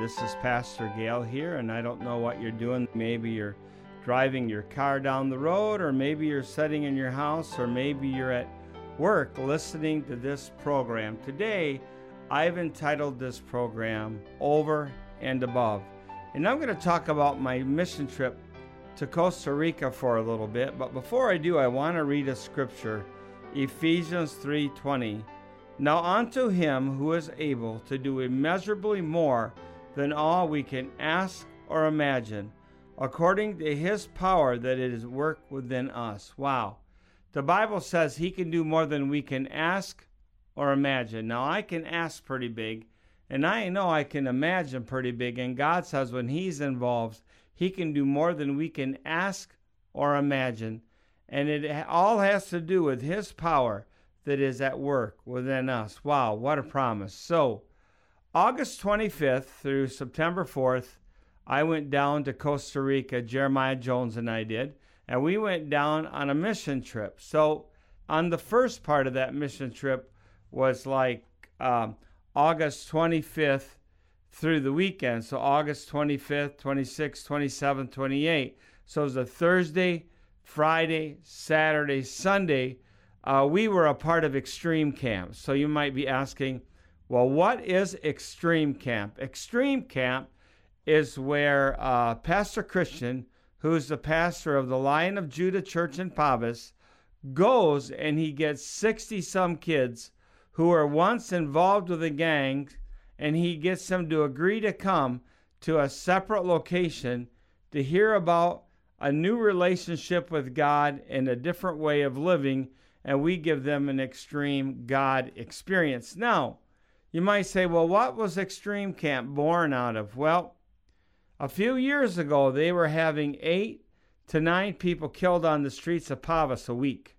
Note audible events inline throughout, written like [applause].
This is Pastor Gale here, and I don't know what you're doing. Maybe you're driving your car down the road, or maybe you're sitting in your house, or maybe you're at work listening to this program. Today, I've entitled this program Over and Above. And I'm going to talk about my mission trip to Costa Rica for a little bit, but before I do, I want to read a scripture, Ephesians 3:20. Now unto him who is able to do immeasurably more than all we can ask or imagine, according to his power that is at work within us. Wow. The Bible says he can do more than we can ask or imagine. Now, I can ask pretty big, and I know I can imagine pretty big, and God says when he's involved, he can do more than we can ask or imagine. And it all has to do with his power that is at work within us. Wow, what a promise. So, August 25th through September 4th, I went down to Costa Rica. Jeremiah Jones and I did. And we went down on a mission trip. So, on the first part of that mission trip was like um, August 25th through the weekend. So, August 25th, 26th, 27th, 28th. So, it was a Thursday, Friday, Saturday, Sunday. Uh, we were a part of Extreme Camp. So, you might be asking, well, what is Extreme Camp? Extreme Camp is where uh, Pastor Christian, who's the pastor of the Lion of Judah Church in Pavas, goes and he gets 60 some kids who were once involved with a gang and he gets them to agree to come to a separate location to hear about a new relationship with God and a different way of living, and we give them an extreme God experience. Now, you might say, well, what was Extreme Camp born out of? Well, a few years ago, they were having eight to nine people killed on the streets of Pavas a week.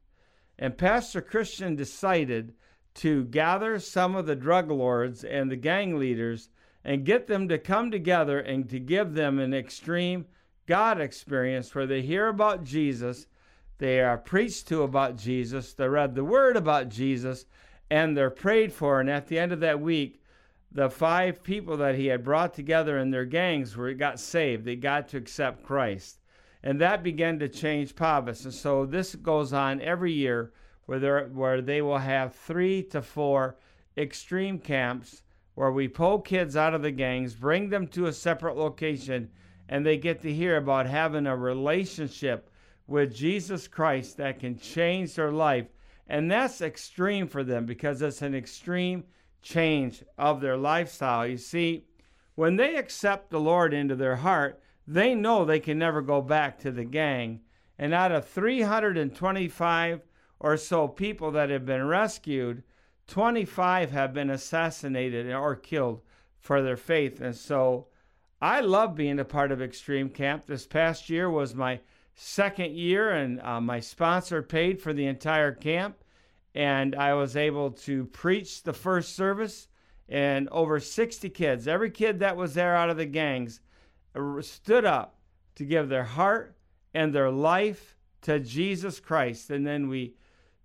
And Pastor Christian decided to gather some of the drug lords and the gang leaders and get them to come together and to give them an extreme God experience where they hear about Jesus, they are preached to about Jesus, they read the word about Jesus, and they're prayed for. And at the end of that week, the five people that he had brought together in their gangs were got saved. They got to accept Christ. And that began to change Pavas. And so this goes on every year where, there, where they will have three to four extreme camps where we pull kids out of the gangs, bring them to a separate location, and they get to hear about having a relationship with Jesus Christ that can change their life and that's extreme for them because it's an extreme change of their lifestyle. You see, when they accept the Lord into their heart, they know they can never go back to the gang. And out of 325 or so people that have been rescued, 25 have been assassinated or killed for their faith. And so I love being a part of Extreme Camp. This past year was my second year, and uh, my sponsor paid for the entire camp. And I was able to preach the first service, and over 60 kids, every kid that was there out of the gangs, stood up to give their heart and their life to Jesus Christ. And then we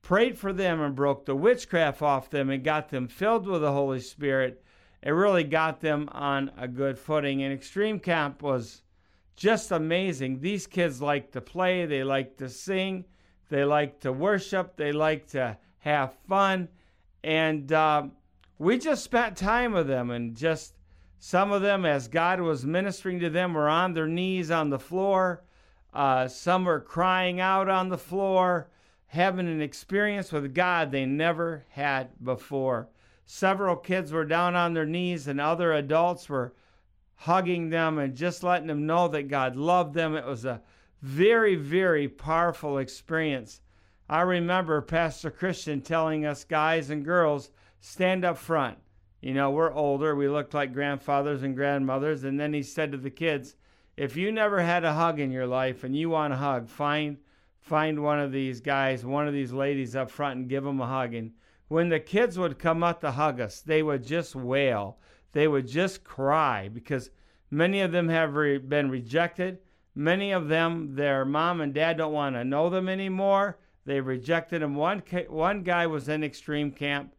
prayed for them and broke the witchcraft off them and got them filled with the Holy Spirit. It really got them on a good footing. And Extreme Camp was just amazing. These kids like to play, they like to sing, they like to worship, they like to have fun. And uh, we just spent time with them, and just some of them, as God was ministering to them, were on their knees on the floor. Uh, some were crying out on the floor, having an experience with God they never had before. Several kids were down on their knees, and other adults were hugging them and just letting them know that God loved them. It was a very, very powerful experience. I remember Pastor Christian telling us guys and girls, stand up front. You know, we're older, we look like grandfathers and grandmothers. And then he said to the kids, if you never had a hug in your life and you want a hug, find find one of these guys, one of these ladies up front and give them a hug. And when the kids would come up to hug us, they would just wail they would just cry because many of them have re- been rejected. Many of them, their mom and dad don't want to know them anymore. They rejected him. One, one guy was in extreme camp.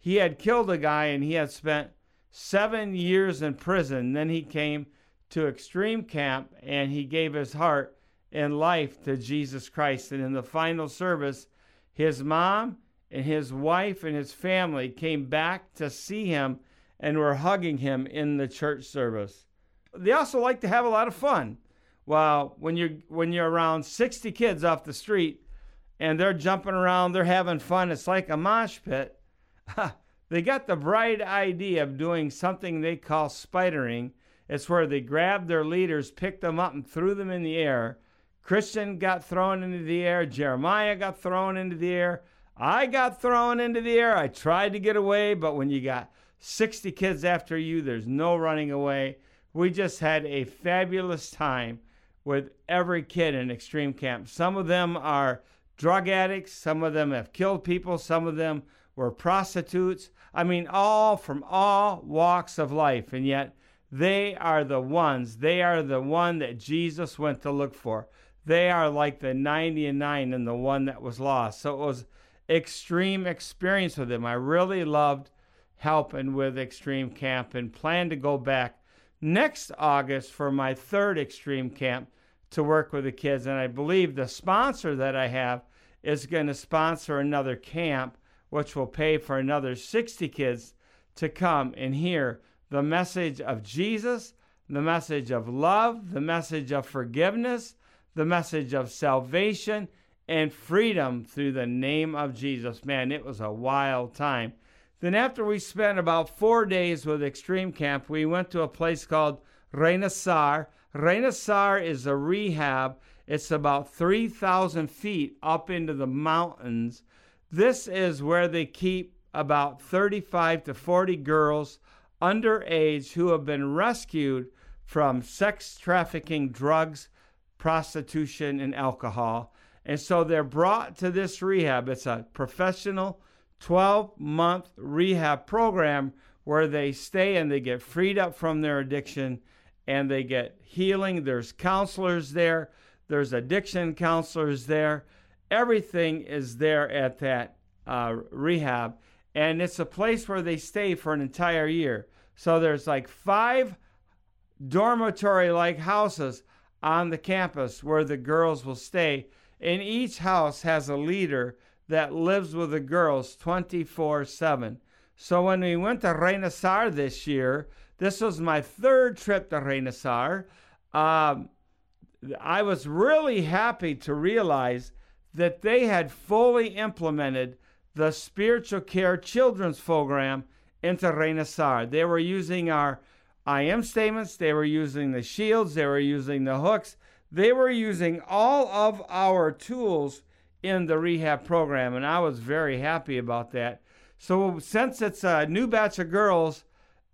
He had killed a guy and he had spent seven years in prison. Then he came to extreme camp and he gave his heart and life to Jesus Christ. And in the final service, his mom and his wife and his family came back to see him and were hugging him in the church service. They also like to have a lot of fun. Well, when you're when you're around 60 kids off the street and they're jumping around, they're having fun. It's like a mosh pit. [laughs] they got the bright idea of doing something they call spidering. It's where they grabbed their leaders, picked them up, and threw them in the air. Christian got thrown into the air. Jeremiah got thrown into the air. I got thrown into the air. I tried to get away, but when you got 60 kids after you, there's no running away. We just had a fabulous time with every kid in Extreme Camp. Some of them are drug addicts, some of them have killed people, some of them were prostitutes. I mean, all from all walks of life. And yet, they are the ones, they are the one that Jesus went to look for. They are like the 90 and 9 and the one that was lost. So it was extreme experience with them. I really loved helping with Extreme Camp and plan to go back next August for my third Extreme Camp to work with the kids. And I believe the sponsor that I have is going to sponsor another camp, which will pay for another 60 kids to come and hear the message of Jesus, the message of love, the message of forgiveness, the message of salvation and freedom through the name of Jesus. Man, it was a wild time. Then, after we spent about four days with Extreme Camp, we went to a place called Reynasar. Reynasar is a rehab. It's about 3,000 feet up into the mountains. This is where they keep about 35 to 40 girls underage who have been rescued from sex trafficking, drugs, prostitution, and alcohol. And so they're brought to this rehab. It's a professional 12 month rehab program where they stay and they get freed up from their addiction and they get healing. There's counselors there, there's addiction counselors there. Everything is there at that uh, rehab. And it's a place where they stay for an entire year. So there's like five dormitory like houses on the campus where the girls will stay. And each house has a leader that lives with the girls 24 7. So when we went to Reynasar this year, this was my third trip to Reynasar. Um, I was really happy to realize that they had fully implemented the spiritual care children's program into Reynasar. They were using our I am statements, they were using the shields, they were using the hooks, they were using all of our tools in the rehab program, and I was very happy about that. So, since it's a new batch of girls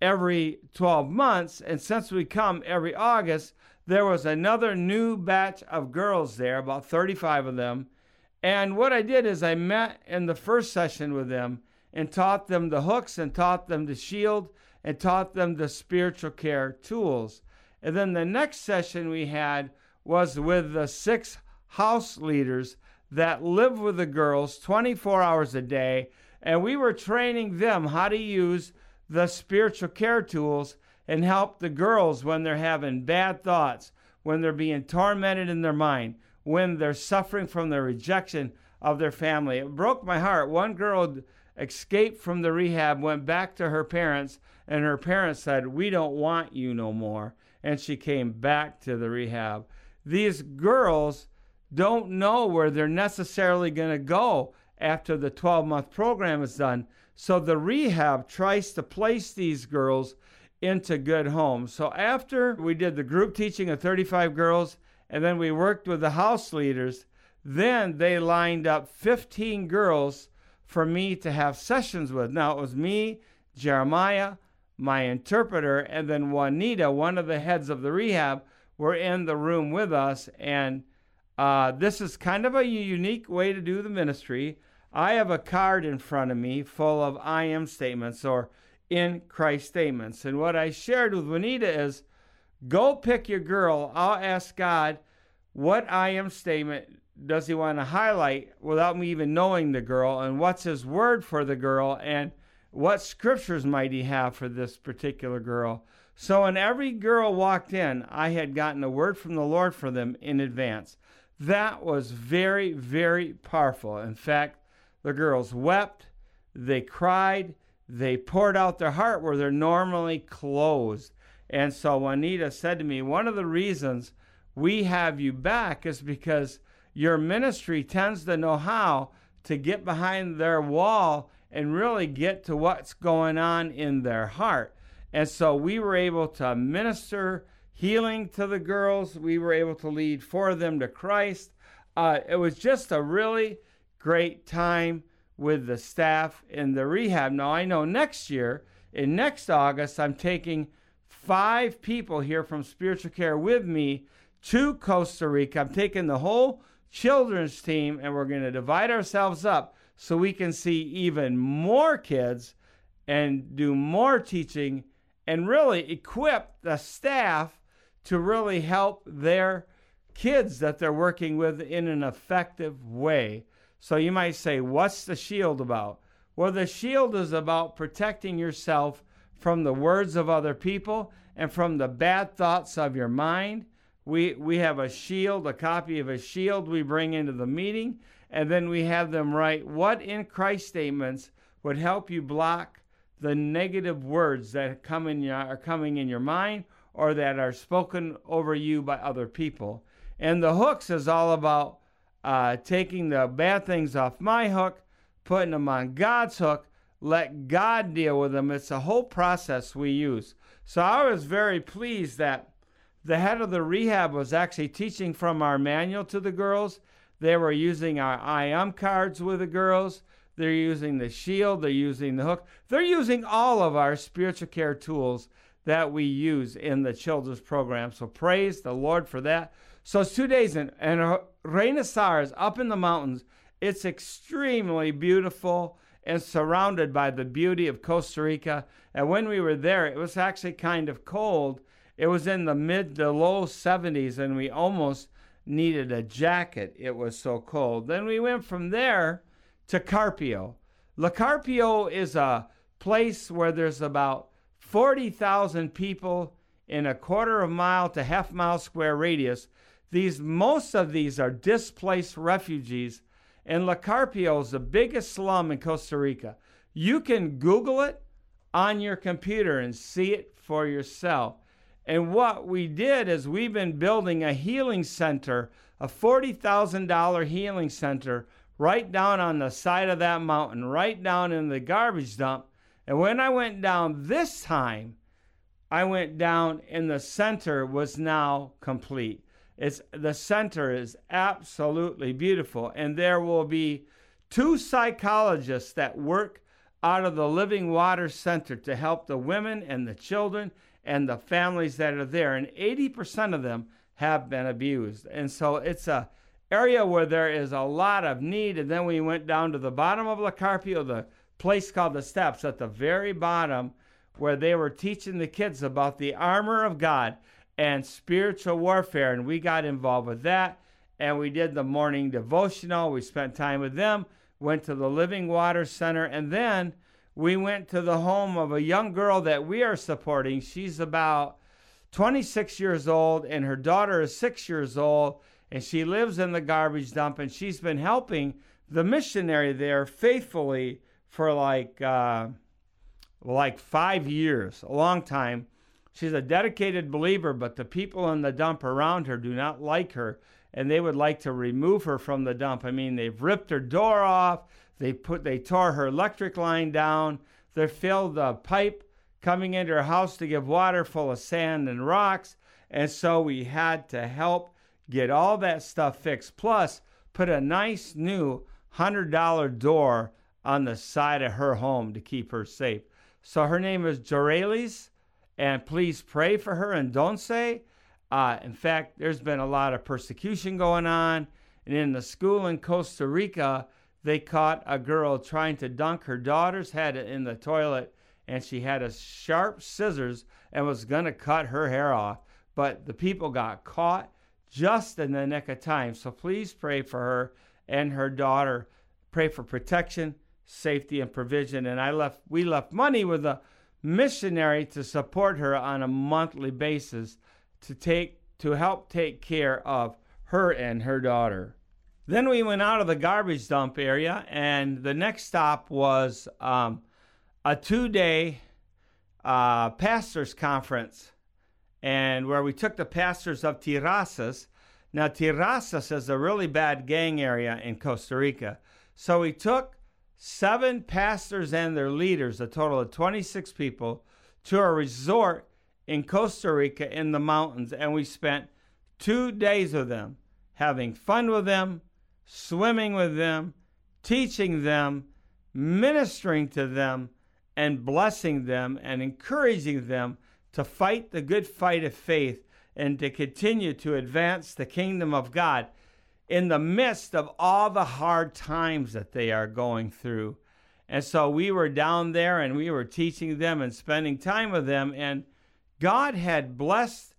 every 12 months, and since we come every August, there was another new batch of girls there, about 35 of them. And what I did is I met in the first session with them and taught them the hooks and taught them the shield and taught them the spiritual care tools. And then the next session we had was with the six house leaders that live with the girls 24 hours a day. And we were training them how to use the spiritual care tools and help the girls when they're having bad thoughts, when they're being tormented in their mind, when they're suffering from the rejection of their family. It broke my heart. One girl escaped from the rehab, went back to her parents, and her parents said, We don't want you no more. And she came back to the rehab. These girls don't know where they're necessarily going to go after the 12 month program is done. So the rehab tries to place these girls into good homes. So after we did the group teaching of 35 girls, and then we worked with the house leaders, then they lined up 15 girls for me to have sessions with. Now it was me, Jeremiah, my interpreter, and then Juanita, one of the heads of the rehab, were in the room with us. And uh, this is kind of a unique way to do the ministry. I have a card in front of me full of I am statements or in Christ statements. And what I shared with Juanita is go pick your girl. I'll ask God what I am statement does he want to highlight without me even knowing the girl and what's his word for the girl and what scriptures might he have for this particular girl? So when every girl walked in, I had gotten a word from the Lord for them in advance. That was very, very powerful. In fact, the girls wept, they cried, they poured out their heart where they're normally closed. And so Juanita said to me, One of the reasons we have you back is because your ministry tends to know how to get behind their wall and really get to what's going on in their heart. And so we were able to minister healing to the girls. We were able to lead four of them to Christ. Uh, it was just a really great time with the staff in the rehab. Now, I know next year, in next August, I'm taking five people here from spiritual care with me to Costa Rica. I'm taking the whole children's team and we're going to divide ourselves up so we can see even more kids and do more teaching and really equip the staff to really help their kids that they're working with in an effective way. So you might say, What's the shield about? Well, the shield is about protecting yourself from the words of other people and from the bad thoughts of your mind. We, we have a shield, a copy of a shield we bring into the meeting, and then we have them write what in Christ statements would help you block the negative words that come in your, are coming in your mind or that are spoken over you by other people. And the hooks is all about uh, taking the bad things off my hook, putting them on God's hook, let God deal with them. It's a whole process we use. So I was very pleased that the head of the rehab was actually teaching from our manual to the girls. They were using our I am cards with the girls. They're using the shield. They're using the hook. They're using all of our spiritual care tools that we use in the children's program. So praise the Lord for that. So it's two days in, and Reina Sar is up in the mountains. It's extremely beautiful and surrounded by the beauty of Costa Rica. And when we were there, it was actually kind of cold. It was in the mid to low 70s, and we almost needed a jacket. It was so cold. Then we went from there to Carpio. La Carpio is a place where there's about 40,000 people in a quarter of a mile to half mile square radius. These most of these are displaced refugees and La Carpio is the biggest slum in Costa Rica. You can Google it on your computer and see it for yourself. And what we did is we've been building a healing center, a $40,000 healing center, right down on the side of that mountain, right down in the garbage dump. And when I went down this time, I went down and the center was now complete. It's the center is absolutely beautiful, and there will be two psychologists that work out of the Living Water Center to help the women and the children and the families that are there, and 80% of them have been abused. And so it's a area where there is a lot of need. And then we went down to the bottom of La Carpio, the place called the Steps, at the very bottom, where they were teaching the kids about the armor of God and spiritual warfare. And we got involved with that. And we did the morning devotional. We spent time with them, went to the Living Water Center, and then we went to the home of a young girl that we are supporting. She's about 26 years old, and her daughter is six years old, and she lives in the garbage dump. And she's been helping the missionary there faithfully for like uh, like five years, a long time. She's a dedicated believer, but the people in the dump around her do not like her, and they would like to remove her from the dump. I mean, they've ripped her door off, they put they tore her electric line down, they filled the pipe coming into her house to give water full of sand and rocks, and so we had to help get all that stuff fixed. Plus, put a nice new hundred dollar door on the side of her home to keep her safe. So her name is Jorelis and please pray for her and don't say. Uh, in fact, there's been a lot of persecution going on. And in the school in Costa Rica, they caught a girl trying to dunk her daughter's head in the toilet, and she had a sharp scissors and was going to cut her hair off. But the people got caught just in the nick of time. So please pray for her and her daughter. Pray for protection, safety and provision. And I left we left money with a missionary to support her on a monthly basis to take to help take care of her and her daughter. Then we went out of the garbage dump area, and the next stop was um, a two-day uh, pastors conference, and where we took the pastors of Terrazas. Now, Terrazas is a really bad gang area in Costa Rica, so we took seven pastors and their leaders, a total of 26 people, to a resort in Costa Rica in the mountains, and we spent two days with them, having fun with them, swimming with them, teaching them, ministering to them, and blessing them and encouraging them to fight the good fight of faith and to continue to advance the kingdom of God in the midst of all the hard times that they are going through. And so we were down there and we were teaching them and spending time with them. And God had blessed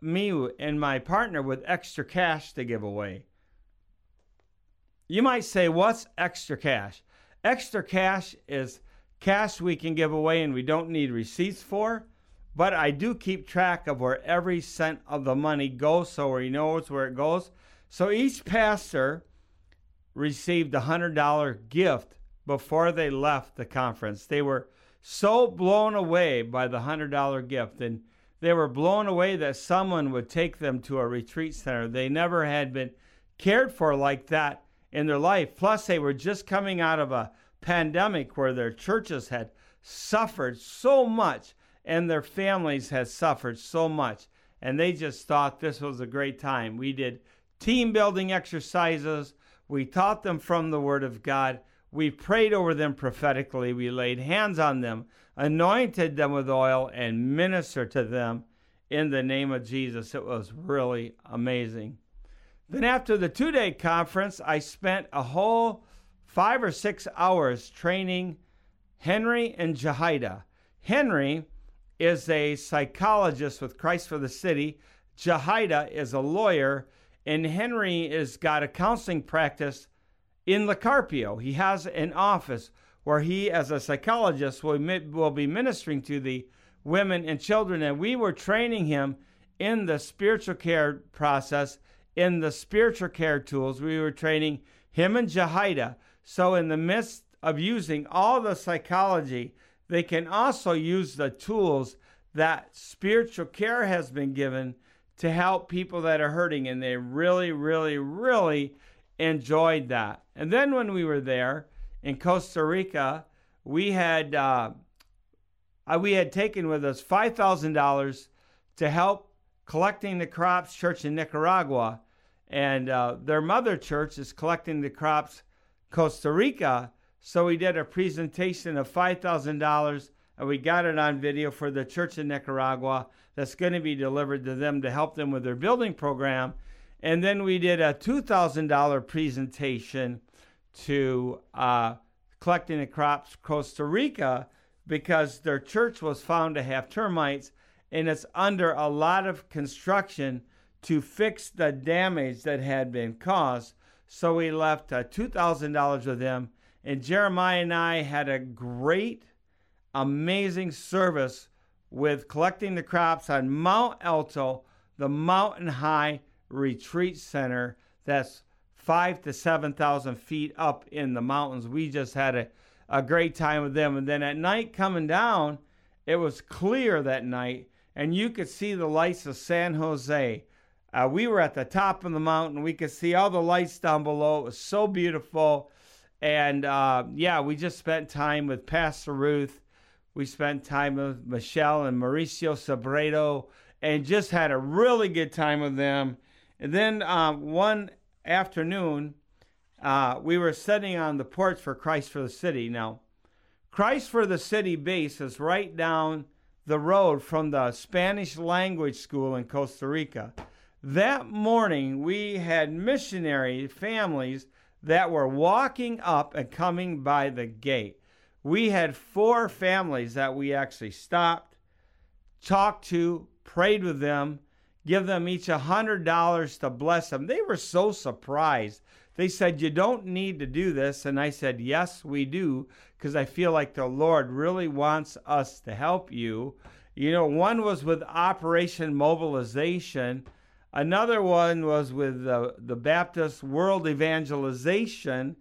me and my partner with extra cash to give away. You might say, What's extra cash? Extra cash is cash we can give away and we don't need receipts for. But I do keep track of where every cent of the money goes so he knows where it goes. So each pastor received a $100 gift before they left the conference. They were so blown away by the $100 gift and they were blown away that someone would take them to a retreat center. They never had been cared for like that in their life. Plus, they were just coming out of a pandemic where their churches had suffered so much and their families had suffered so much. And they just thought this was a great time. We did team building exercises. We taught them from the Word of God. We prayed over them prophetically. We laid hands on them, anointed them with oil, and ministered to them in the name of Jesus. It was really amazing. Then, after the two day conference, I spent a whole five or six hours training Henry and Jahida. Henry is a psychologist with Christ for the City. Jahida is a lawyer and Henry has got a counseling practice in La Carpio. He has an office where he, as a psychologist, will, will be ministering to the women and children. And we were training him in the spiritual care process, in the spiritual care tools. We were training him and Jahida. So, in the midst of using all the psychology, they can also use the tools that spiritual care has been given to help people that are hurting. And they really, really, really enjoyed that. And then when we were there in Costa Rica, we had uh, uh we had taken with us five thousand dollars to help collecting the crops church in Nicaragua, and uh, their mother church is collecting the crops Costa Rica. So we did a presentation of five thousand dollars, and we got it on video for the church in Nicaragua that's going to be delivered to them to help them with their building program. And then we did a $2,000 presentation to uh, collecting the crops Costa Rica because their church was found to have termites and it's under a lot of construction to fix the damage that had been caused. So we left uh, $2,000 with them. And Jeremiah and I had a great, amazing service with collecting the crops on Mount Alto, the mountain high retreat center that's five to 7,000 feet up in the mountains. We just had a, a great time with them. And then at night coming down, it was clear that night, and you could see the lights of San Jose. Uh, we were at the top of the mountain. We could see all the lights down below. It was so beautiful. And uh, yeah, we just spent time with Pastor Ruth we spent time with Michelle and Mauricio Sabredo and just had a really good time with them. And then um, one afternoon, uh, we were sitting on the porch for Christ for the City. Now, Christ for the City base is right down the road from the Spanish language school in Costa Rica. That morning, we had missionary families that were walking up and coming by the gate we had four families that we actually stopped, talked to, prayed with them, give them each a hundred dollars to bless them. They were so surprised They said, You don't need to do this. And I said, Yes, we do, because I feel like the Lord really wants us to help you. You know, one was with Operation Mobilization, another one was with the, the Baptist World Evangelization.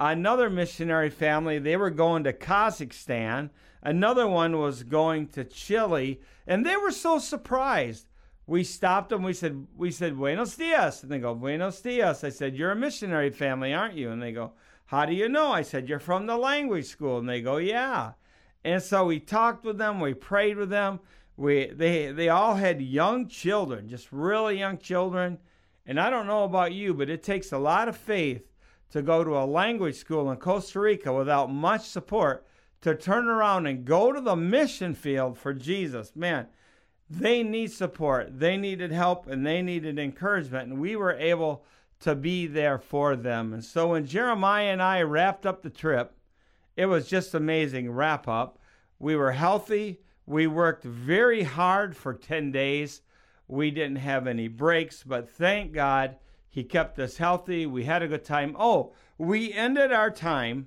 Another missionary family, they were going to Kazakhstan. Another one was going to Chile. And they were so surprised we stopped them. We said, we said, Buenos dias. And they go, Buenos dias. I said, You're a missionary family, aren't you? And they go, How do you know? I said, You're from the language school. And they go, Yeah. And so we talked with them, we prayed with them. We they they all had young children, just really young children. And I don't know about you, but it takes a lot of faith to go to a language school in Costa Rica without much support to turn around and go to the mission field for Jesus. Man, they need support. They needed help and they needed encouragement. And we were able to be there for them. And so when Jeremiah and I wrapped up the trip, it was just amazing wrap up. We were healthy. We worked very hard for 10 days. We didn't have any breaks, but thank God he kept us healthy. We had a good time. Oh, we ended our time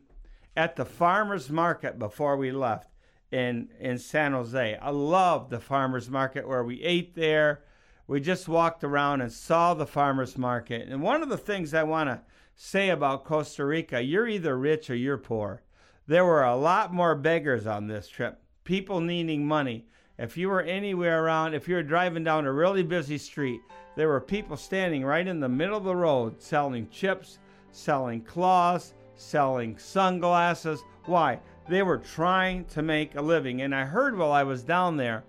at the farmer's market before we left in in San Jose. I love the farmers market where we ate there. We just walked around and saw the farmers market. And one of the things I want to say about Costa Rica, you're either rich or you're poor. There were a lot more beggars on this trip. People needing money. If you were anywhere around, if you were driving down a really busy street, there were people standing right in the middle of the road selling chips, selling cloths, selling sunglasses. Why? They were trying to make a living. And I heard while I was down there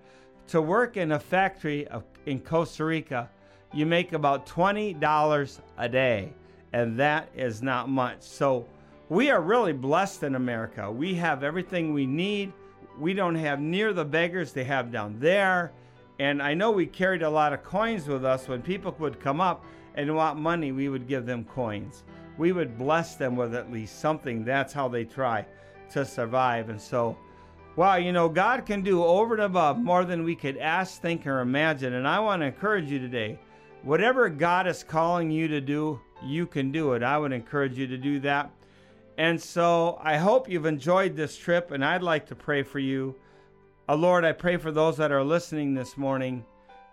to work in a factory of, in Costa Rica, you make about $20 a day. And that is not much. So we are really blessed in America. We have everything we need. We don't have near the beggars they have down there. And I know we carried a lot of coins with us. When people would come up and want money, we would give them coins. We would bless them with at least something. That's how they try to survive. And so, wow, you know, God can do over and above more than we could ask, think, or imagine. And I want to encourage you today whatever God is calling you to do, you can do it. I would encourage you to do that. And so I hope you've enjoyed this trip, and I'd like to pray for you. Uh, Lord, I pray for those that are listening this morning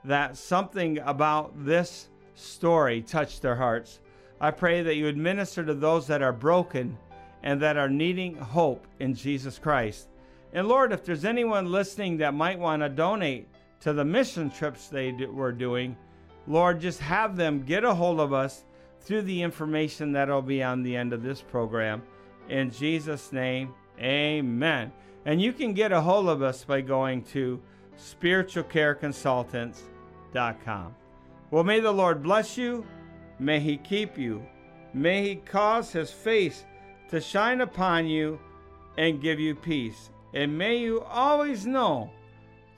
that something about this story touched their hearts. I pray that you would minister to those that are broken and that are needing hope in Jesus Christ. And Lord, if there's anyone listening that might want to donate to the mission trips they were doing, Lord, just have them get a hold of us through the information that'll be on the end of this program. In Jesus' name, amen. And you can get a hold of us by going to spiritualcareconsultants.com. Well, may the Lord bless you. May He keep you. May He cause His face to shine upon you and give you peace. And may you always know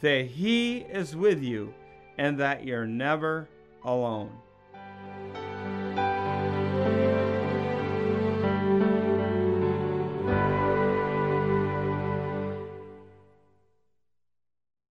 that He is with you and that you're never alone.